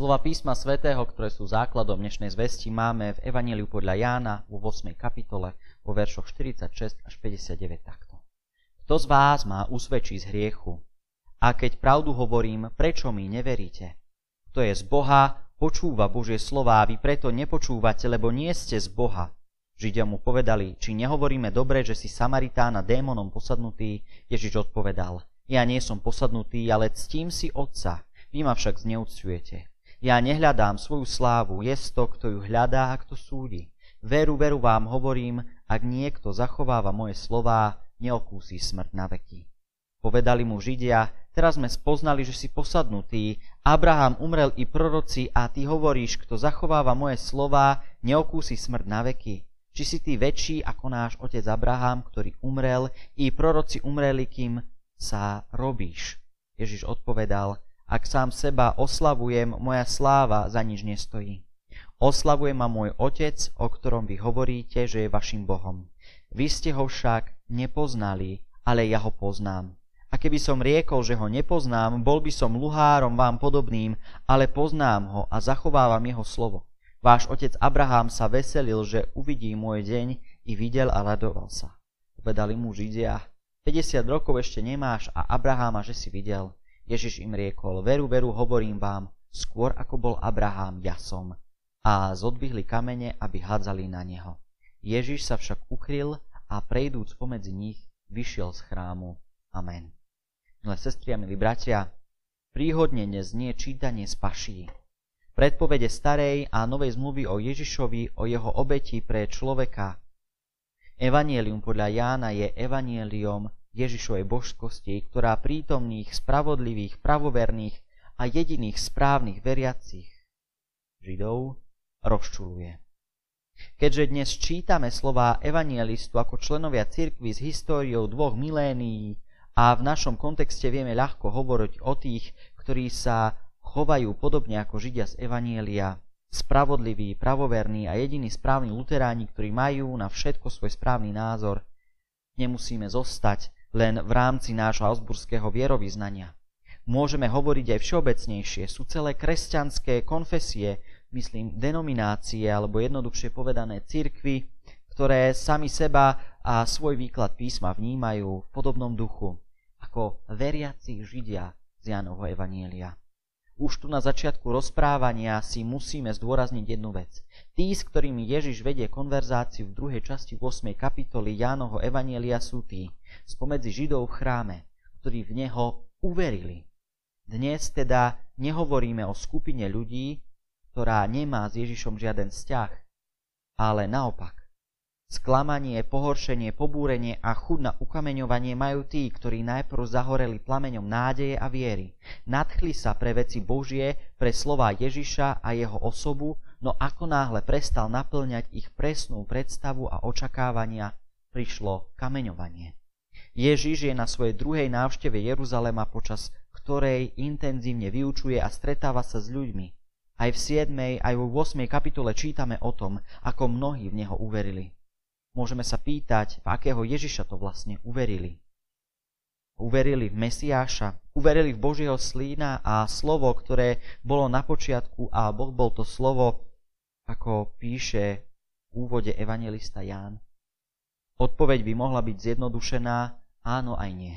Slova písma svätého, ktoré sú základom dnešnej zvesti, máme v Evangeliu podľa Jána vo 8. kapitole vo veršoch 46 až 59 takto. Kto z vás má usvedčí z hriechu? A keď pravdu hovorím, prečo mi neveríte? Kto je z Boha, počúva Božie slová, vy preto nepočúvate, lebo nie ste z Boha. Židia mu povedali, či nehovoríme dobre, že si Samaritán a démonom posadnutý, Ježiš odpovedal, ja nie som posadnutý, ale ctím si Otca, vy ma však zneúctujete. Ja nehľadám svoju slávu, je to, kto ju hľadá a kto súdi. Veru, veru vám hovorím, ak niekto zachováva moje slová, neokúsi smrť na veky. Povedali mu Židia, teraz sme spoznali, že si posadnutý. Abraham umrel i proroci a ty hovoríš, kto zachováva moje slová, neokúsi smrť na veky. Či si ty väčší ako náš otec Abraham, ktorý umrel, i proroci umreli, kým sa robíš. Ježiš odpovedal, ak sám seba oslavujem, moja sláva za nič nestojí. Oslavuje ma môj Otec, o ktorom vy hovoríte, že je vašim Bohom. Vy ste ho však nepoznali, ale ja ho poznám. A keby som riekol, že ho nepoznám, bol by som luhárom vám podobným, ale poznám ho a zachovávam jeho slovo. Váš otec Abraham sa veselil, že uvidí môj deň i videl a radoval sa. Povedali mu Židia, 50 rokov ešte nemáš a Abraháma, že si videl. Ježiš im riekol, veru, veru, hovorím vám, skôr ako bol Abraham, ja som. A zodvihli kamene, aby hádzali na neho. Ježiš sa však ukryl a prejdúc pomedzi nich, vyšiel z chrámu. Amen. Milé sestri a milí bratia, príhodne neznie čítanie z paší. Predpovede starej a novej zmluvy o Ježišovi, o jeho obeti pre človeka. Evangelium podľa Jána je evanieliom Ježišovej božskosti, ktorá prítomných, spravodlivých, pravoverných a jediných správnych veriacich Židov rozčuluje. Keďže dnes čítame slová evangelistu ako členovia cirkvy s históriou dvoch milénií a v našom kontexte vieme ľahko hovoriť o tých, ktorí sa chovajú podobne ako Židia z Evanielia, spravodliví, pravoverní a jediní správni luteráni, ktorí majú na všetko svoj správny názor, nemusíme zostať len v rámci nášho ausburského vierovýznania. Môžeme hovoriť aj všeobecnejšie. Sú celé kresťanské konfesie, myslím denominácie, alebo jednoduchšie povedané cirkvy, ktoré sami seba a svoj výklad písma vnímajú v podobnom duchu, ako veriaci Židia z Jánovho Evanielia. Už tu na začiatku rozprávania si musíme zdôrazniť jednu vec. Tí, s ktorými Ježiš vedie konverzáciu v druhej časti 8. kapitoly Jánoho Evanielia sú tí, spomedzi Židov v chráme, ktorí v Neho uverili. Dnes teda nehovoríme o skupine ľudí, ktorá nemá s Ježišom žiaden vzťah, ale naopak Sklamanie, pohoršenie, pobúrenie a chud na ukameňovanie majú tí, ktorí najprv zahoreli plameňom nádeje a viery. Nadchli sa pre veci Božie, pre slova Ježiša a jeho osobu, no ako náhle prestal naplňať ich presnú predstavu a očakávania, prišlo kameňovanie. Ježiš je na svojej druhej návšteve Jeruzalema, počas ktorej intenzívne vyučuje a stretáva sa s ľuďmi. Aj v 7. aj vo 8. kapitole čítame o tom, ako mnohí v Neho uverili. Môžeme sa pýtať, v akého Ježiša to vlastne uverili. Uverili v Mesiáša, uverili v Božieho slína a slovo, ktoré bolo na počiatku a Boh bol to slovo, ako píše v úvode evangelista Ján. Odpoveď by mohla byť zjednodušená áno aj nie.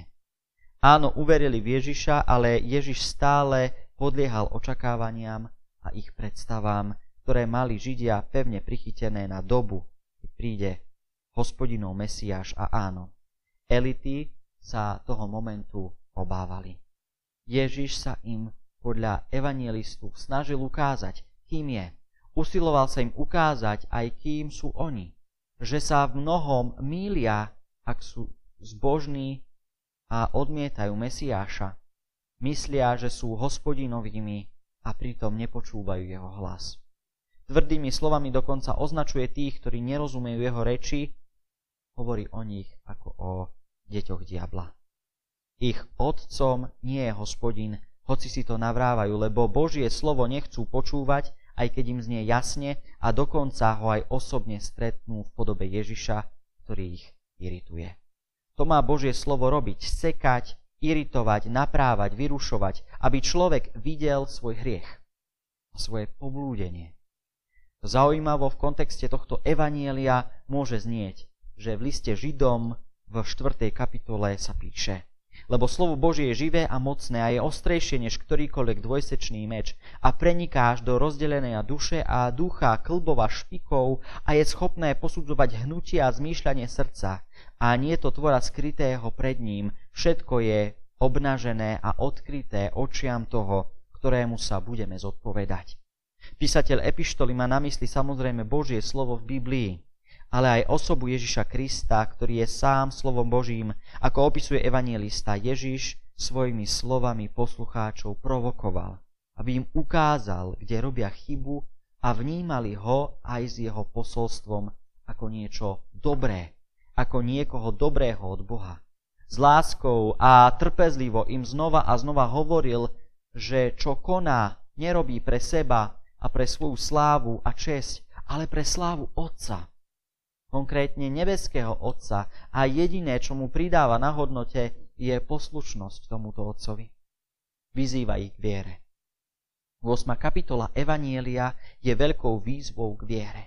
Áno, uverili v Ježiša, ale Ježiš stále podliehal očakávaniam a ich predstavám, ktoré mali Židia pevne prichytené na dobu, keď príde hospodinov Mesiáš a áno. Elity sa toho momentu obávali. Ježiš sa im podľa evangelistu snažil ukázať, kým je. Usiloval sa im ukázať aj kým sú oni. Že sa v mnohom mília, ak sú zbožní a odmietajú Mesiáša. Myslia, že sú hospodinovými a pritom nepočúvajú jeho hlas. Tvrdými slovami dokonca označuje tých, ktorí nerozumejú jeho reči hovorí o nich ako o deťoch diabla. Ich otcom nie je hospodin, hoci si to navrávajú, lebo Božie slovo nechcú počúvať, aj keď im znie jasne a dokonca ho aj osobne stretnú v podobe Ježiša, ktorý ich irituje. To má Božie slovo robiť, sekať, iritovať, naprávať, vyrušovať, aby človek videl svoj hriech. a svoje poblúdenie. Zaujímavo v kontexte tohto evanielia môže znieť, že v liste Židom v 4. kapitole sa píše lebo slovo Božie je živé a mocné a je ostrejšie než ktorýkoľvek dvojsečný meč a preniká až do rozdelenej duše a ducha klbova špikov a je schopné posudzovať hnutie a zmýšľanie srdca. A nie to tvora skrytého pred ním, všetko je obnažené a odkryté očiam toho, ktorému sa budeme zodpovedať. Písateľ epištoly má na mysli samozrejme Božie slovo v Biblii, ale aj osobu Ježiša Krista, ktorý je sám slovom Božím, ako opisuje evangelista Ježiš svojimi slovami poslucháčov provokoval, aby im ukázal, kde robia chybu a vnímali ho aj s jeho posolstvom ako niečo dobré, ako niekoho dobrého od Boha. S láskou a trpezlivo im znova a znova hovoril, že čo koná, nerobí pre seba, a pre svoju slávu a česť, ale pre slávu Otca. Konkrétne nebeského Otca a jediné, čo mu pridáva na hodnote, je poslušnosť tomuto Otcovi. Vyzýva ich k viere. 8. kapitola Evanielia je veľkou výzvou k viere.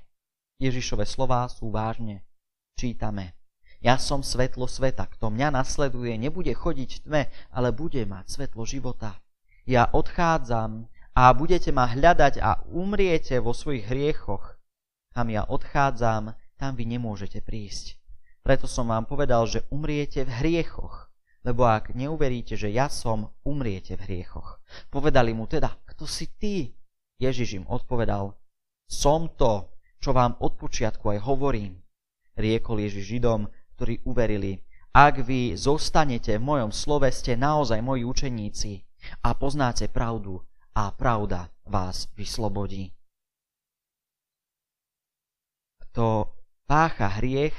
Ježišove slová sú vážne. Čítame. Ja som svetlo sveta, kto mňa nasleduje, nebude chodiť v tme, ale bude mať svetlo života. Ja odchádzam a budete ma hľadať a umriete vo svojich hriechoch. Kam ja odchádzam, tam vy nemôžete prísť. Preto som vám povedal, že umriete v hriechoch, lebo ak neuveríte, že ja som, umriete v hriechoch. Povedali mu teda, kto si ty? Ježiš im odpovedal, som to, čo vám od počiatku aj hovorím. Riekol Ježiš Židom, ktorí uverili, ak vy zostanete v mojom slove, ste naozaj moji učeníci a poznáte pravdu a pravda vás vyslobodí. Kto pácha hriech,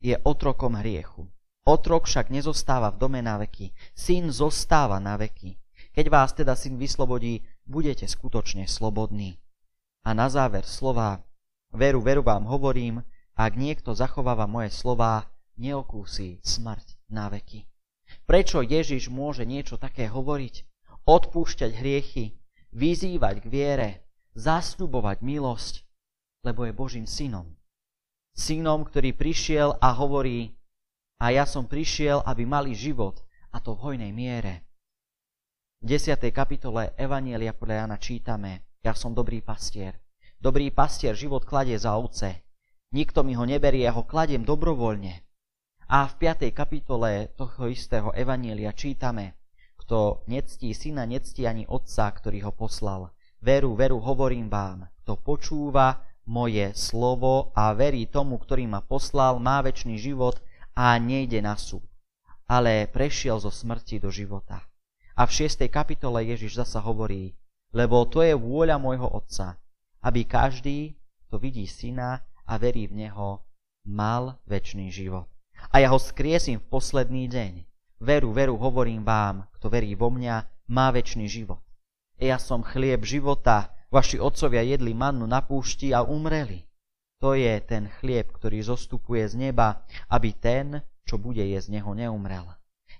je otrokom hriechu. Otrok však nezostáva v dome na veky. Syn zostáva na veky. Keď vás teda syn vyslobodí, budete skutočne slobodní. A na záver slova, veru, veru vám hovorím, ak niekto zachováva moje slová, neokúsi smrť na veky. Prečo Ježiš môže niečo také hovoriť? Odpúšťať hriechy, vyzývať k viere, zasľubovať milosť, lebo je Božím synom. Synom, ktorý prišiel a hovorí, a ja som prišiel, aby mali život, a to v hojnej miere. V 10. kapitole Evanielia podľa Jana čítame, ja som dobrý pastier. Dobrý pastier život kladie za ovce. Nikto mi ho neberie, ja ho kladiem dobrovoľne. A v 5. kapitole toho istého Evanielia čítame, kto nectí syna, nectí ani otca, ktorý ho poslal. Veru, veru, hovorím vám, kto počúva moje slovo a verí tomu, ktorý ma poslal, má väčší život a nejde na súd, ale prešiel zo smrti do života. A v 6. kapitole Ježiš zasa hovorí, lebo to je vôľa môjho Otca, aby každý, kto vidí syna a verí v Neho, mal väčší život. A ja ho skriesím v posledný deň. Veru, veru, hovorím vám, kto verí vo mňa, má väčší život. Ja som chlieb života, vaši otcovia jedli mannu na púšti a umreli. To je ten chlieb, ktorý zostupuje z neba, aby ten, čo bude jesť z neho, neumrel.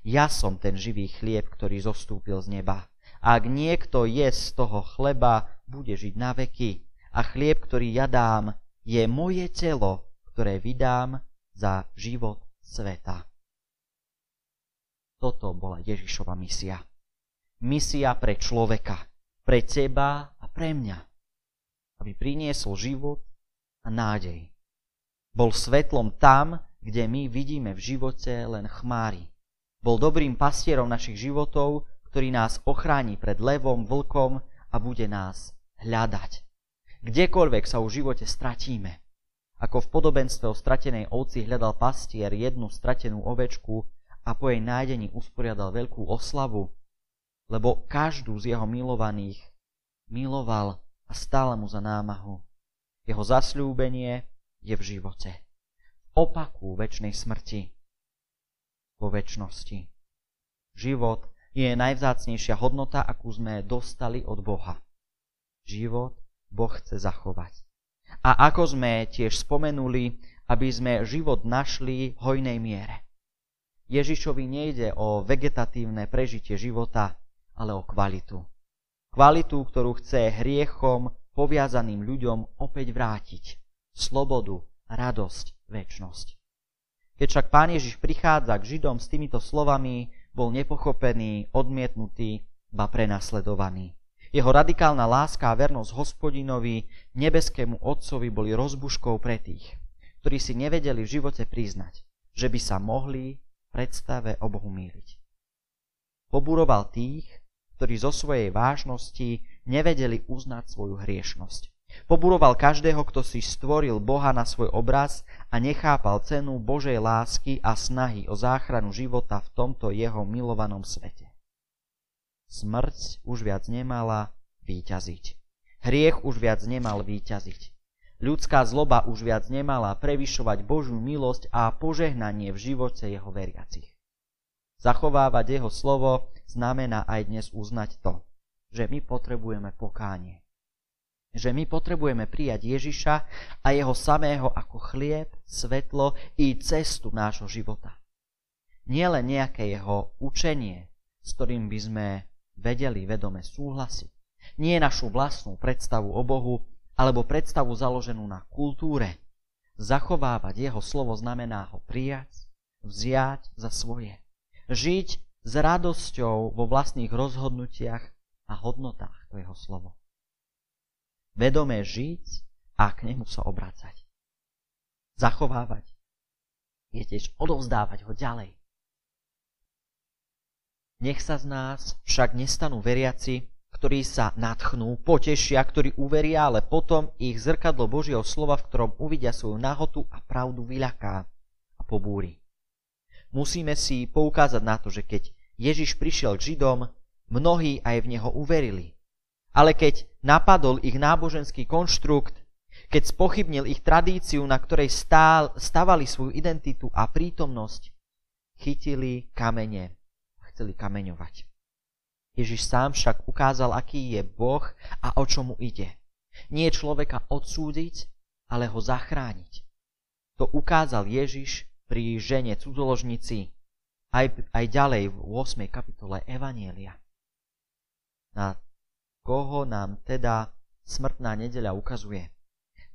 Ja som ten živý chlieb, ktorý zostúpil z neba. Ak niekto je z toho chleba, bude žiť na veky. A chlieb, ktorý ja dám, je moje telo, ktoré vydám za život sveta. Toto bola Ježišova misia. Misia pre človeka, pre teba pre mňa. Aby priniesol život a nádej. Bol svetlom tam, kde my vidíme v živote len chmári. Bol dobrým pastierom našich životov, ktorý nás ochráni pred levom, vlkom a bude nás hľadať. Kdekoľvek sa v živote stratíme. Ako v podobenstve o stratenej ovci hľadal pastier jednu stratenú ovečku, a po jej nájdení usporiadal veľkú oslavu, lebo každú z jeho milovaných miloval a stále mu za námahu. Jeho zasľúbenie je v živote. V opaku väčšnej smrti. Vo väčšnosti. Život je najvzácnejšia hodnota, akú sme dostali od Boha. Život Boh chce zachovať. A ako sme tiež spomenuli, aby sme život našli v hojnej miere. Ježišovi nejde o vegetatívne prežitie života, ale o kvalitu. Kvalitu, ktorú chce hriechom poviazaným ľuďom opäť vrátiť. Slobodu, radosť, väčnosť. Keď však pán Ježiš prichádza k Židom s týmito slovami, bol nepochopený, odmietnutý, ba prenasledovaný. Jeho radikálna láska a vernosť hospodinovi, nebeskému Otcovi boli rozbuškou pre tých, ktorí si nevedeli v živote priznať, že by sa mohli predstave o Bohu míliť. Pobúroval tých, ktorí zo svojej vážnosti nevedeli uznať svoju hriešnosť. Poburoval každého, kto si stvoril Boha na svoj obraz a nechápal cenu Božej lásky a snahy o záchranu života v tomto jeho milovanom svete. Smrť už viac nemala výťaziť. Hriech už viac nemal výťaziť. Ľudská zloba už viac nemala prevyšovať Božiu milosť a požehnanie v živote jeho veriacich. Zachovávať jeho slovo znamená aj dnes uznať to, že my potrebujeme pokánie že my potrebujeme prijať Ježiša a jeho samého ako chlieb, svetlo i cestu nášho života. Nie len nejaké jeho učenie, s ktorým by sme vedeli vedome súhlasiť. Nie našu vlastnú predstavu o Bohu, alebo predstavu založenú na kultúre. Zachovávať jeho slovo znamená ho prijať, vziať za svoje. Žiť s radosťou vo vlastných rozhodnutiach a hodnotách to jeho slovo vedomé žiť a k nemu sa obracať. Zachovávať je tiež odovzdávať ho ďalej. Nech sa z nás však nestanú veriaci, ktorí sa nadchnú, potešia, ktorí uveria, ale potom ich zrkadlo Božieho slova, v ktorom uvidia svoju nahotu a pravdu vyľaká a pobúri. Musíme si poukázať na to, že keď Ježiš prišiel k Židom, mnohí aj v Neho uverili. Ale keď napadol ich náboženský konštrukt, keď spochybnil ich tradíciu, na ktorej stál, stavali svoju identitu a prítomnosť, chytili kamene a chceli kameňovať. Ježiš sám však ukázal, aký je Boh a o čo mu ide. Nie človeka odsúdiť, ale ho zachrániť. To ukázal Ježiš pri žene cudzoložnici aj, aj ďalej v 8. kapitole Evanielia. Na koho nám teda smrtná nedeľa ukazuje?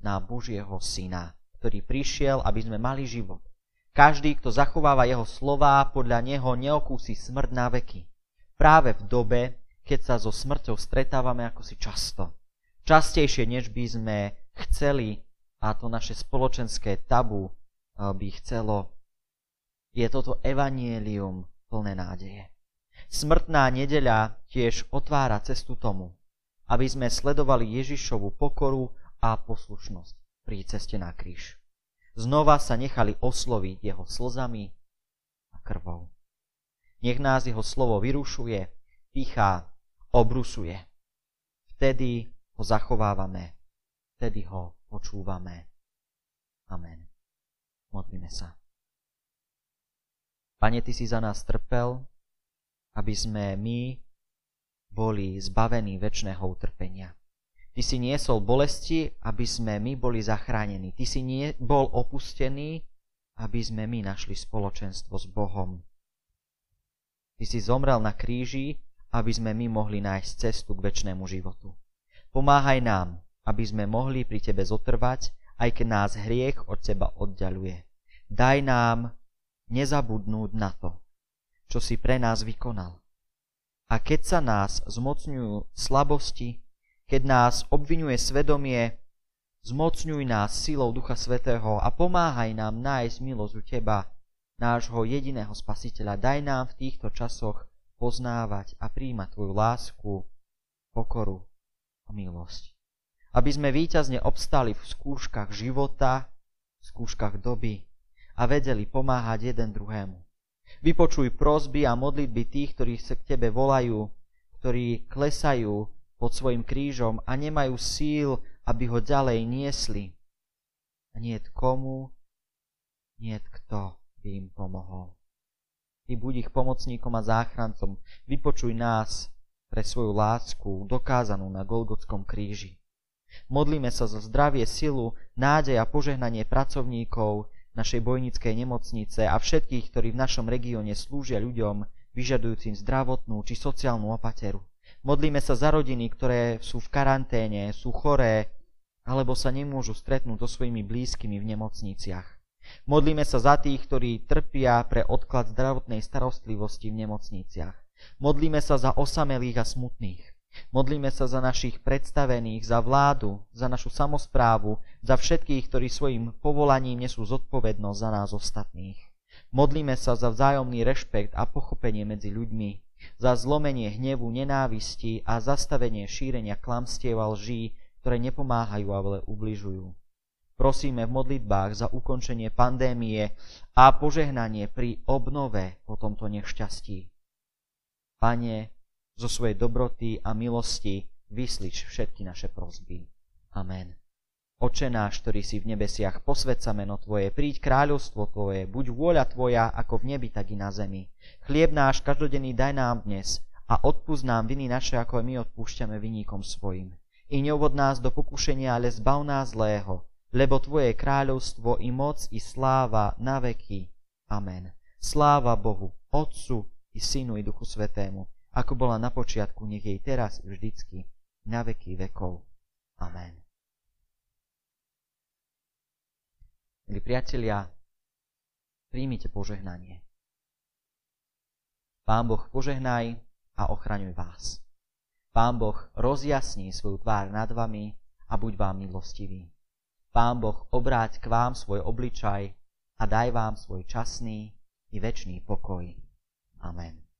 Na Božieho Syna, ktorý prišiel, aby sme mali život. Každý, kto zachováva jeho slová, podľa neho neokúsi smrť na veky. Práve v dobe, keď sa so smrťou stretávame ako si často. Častejšie, než by sme chceli, a to naše spoločenské tabu by chcelo, je toto evanielium plné nádeje. Smrtná nedeľa tiež otvára cestu tomu, aby sme sledovali Ježišovu pokoru a poslušnosť pri ceste na kríž. Znova sa nechali osloviť jeho slzami a krvou. Nech nás jeho slovo vyrušuje, pichá, obrusuje. Vtedy ho zachovávame, vtedy ho počúvame. Amen. Modlíme sa. Pane, Ty si za nás trpel, aby sme my boli zbavení väčšného utrpenia. Ty si niesol bolesti, aby sme my boli zachránení. Ty si nie, bol opustený, aby sme my našli spoločenstvo s Bohom. Ty si zomrel na kríži, aby sme my mohli nájsť cestu k väčšnému životu. Pomáhaj nám, aby sme mohli pri Tebe zotrvať, aj keď nás hriech od Teba oddialuje. Daj nám nezabudnúť na to, čo si pre nás vykonal. A keď sa nás zmocňujú slabosti, keď nás obvinuje svedomie, zmocňuj nás silou Ducha Svetého a pomáhaj nám nájsť milosť u Teba, nášho jediného Spasiteľa. Daj nám v týchto časoch poznávať a príjmať Tvoju lásku, pokoru a milosť. Aby sme výťazne obstali v skúškach života, v skúškach doby a vedeli pomáhať jeden druhému. Vypočuj prosby a modlitby tých, ktorí sa k Tebe volajú, ktorí klesajú pod svojim krížom a nemajú síl, aby ho ďalej niesli. A nie komu, nie kto by im pomohol. Ty buď ich pomocníkom a záchrancom, vypočuj nás pre svoju lásku dokázanú na Golgotskom kríži. Modlíme sa za zdravie, silu, nádej a požehnanie pracovníkov, našej bojnickej nemocnice a všetkých, ktorí v našom regióne slúžia ľuďom vyžadujúcim zdravotnú či sociálnu opateru. Modlíme sa za rodiny, ktoré sú v karanténe, sú choré, alebo sa nemôžu stretnúť so svojimi blízkymi v nemocniciach. Modlíme sa za tých, ktorí trpia pre odklad zdravotnej starostlivosti v nemocniciach. Modlíme sa za osamelých a smutných. Modlíme sa za našich predstavených, za vládu, za našu samozprávu, za všetkých, ktorí svojim povolaním nesú zodpovednosť za nás ostatných. Modlíme sa za vzájomný rešpekt a pochopenie medzi ľuďmi, za zlomenie hnevu, nenávisti a zastavenie šírenia klamstiev a lží, ktoré nepomáhajú, ale ubližujú. Prosíme v modlitbách za ukončenie pandémie a požehnanie pri obnove po tomto nešťastí. Pane, zo svojej dobroty a milosti vyslič všetky naše prosby. Amen. Oče náš, ktorý si v nebesiach, posvedca meno Tvoje, príď kráľovstvo Tvoje, buď vôľa Tvoja, ako v nebi, tak i na zemi. Chlieb náš každodenný daj nám dnes a odpúsť nám viny naše, ako my odpúšťame viníkom svojim. I neuvod nás do pokušenia, ale zbav nás zlého, lebo Tvoje kráľovstvo i moc i sláva na veky. Amen. Sláva Bohu, Otcu i Synu i Duchu Svetému, ako bola na počiatku, nech jej teraz vždycky, na veky vekov. Amen. Milí priatelia, príjmite požehnanie. Pán Boh požehnaj a ochraňuj vás. Pán Boh rozjasní svoju tvár nad vami a buď vám milostivý. Pán Boh obráť k vám svoj obličaj a daj vám svoj časný i večný pokoj. Amen.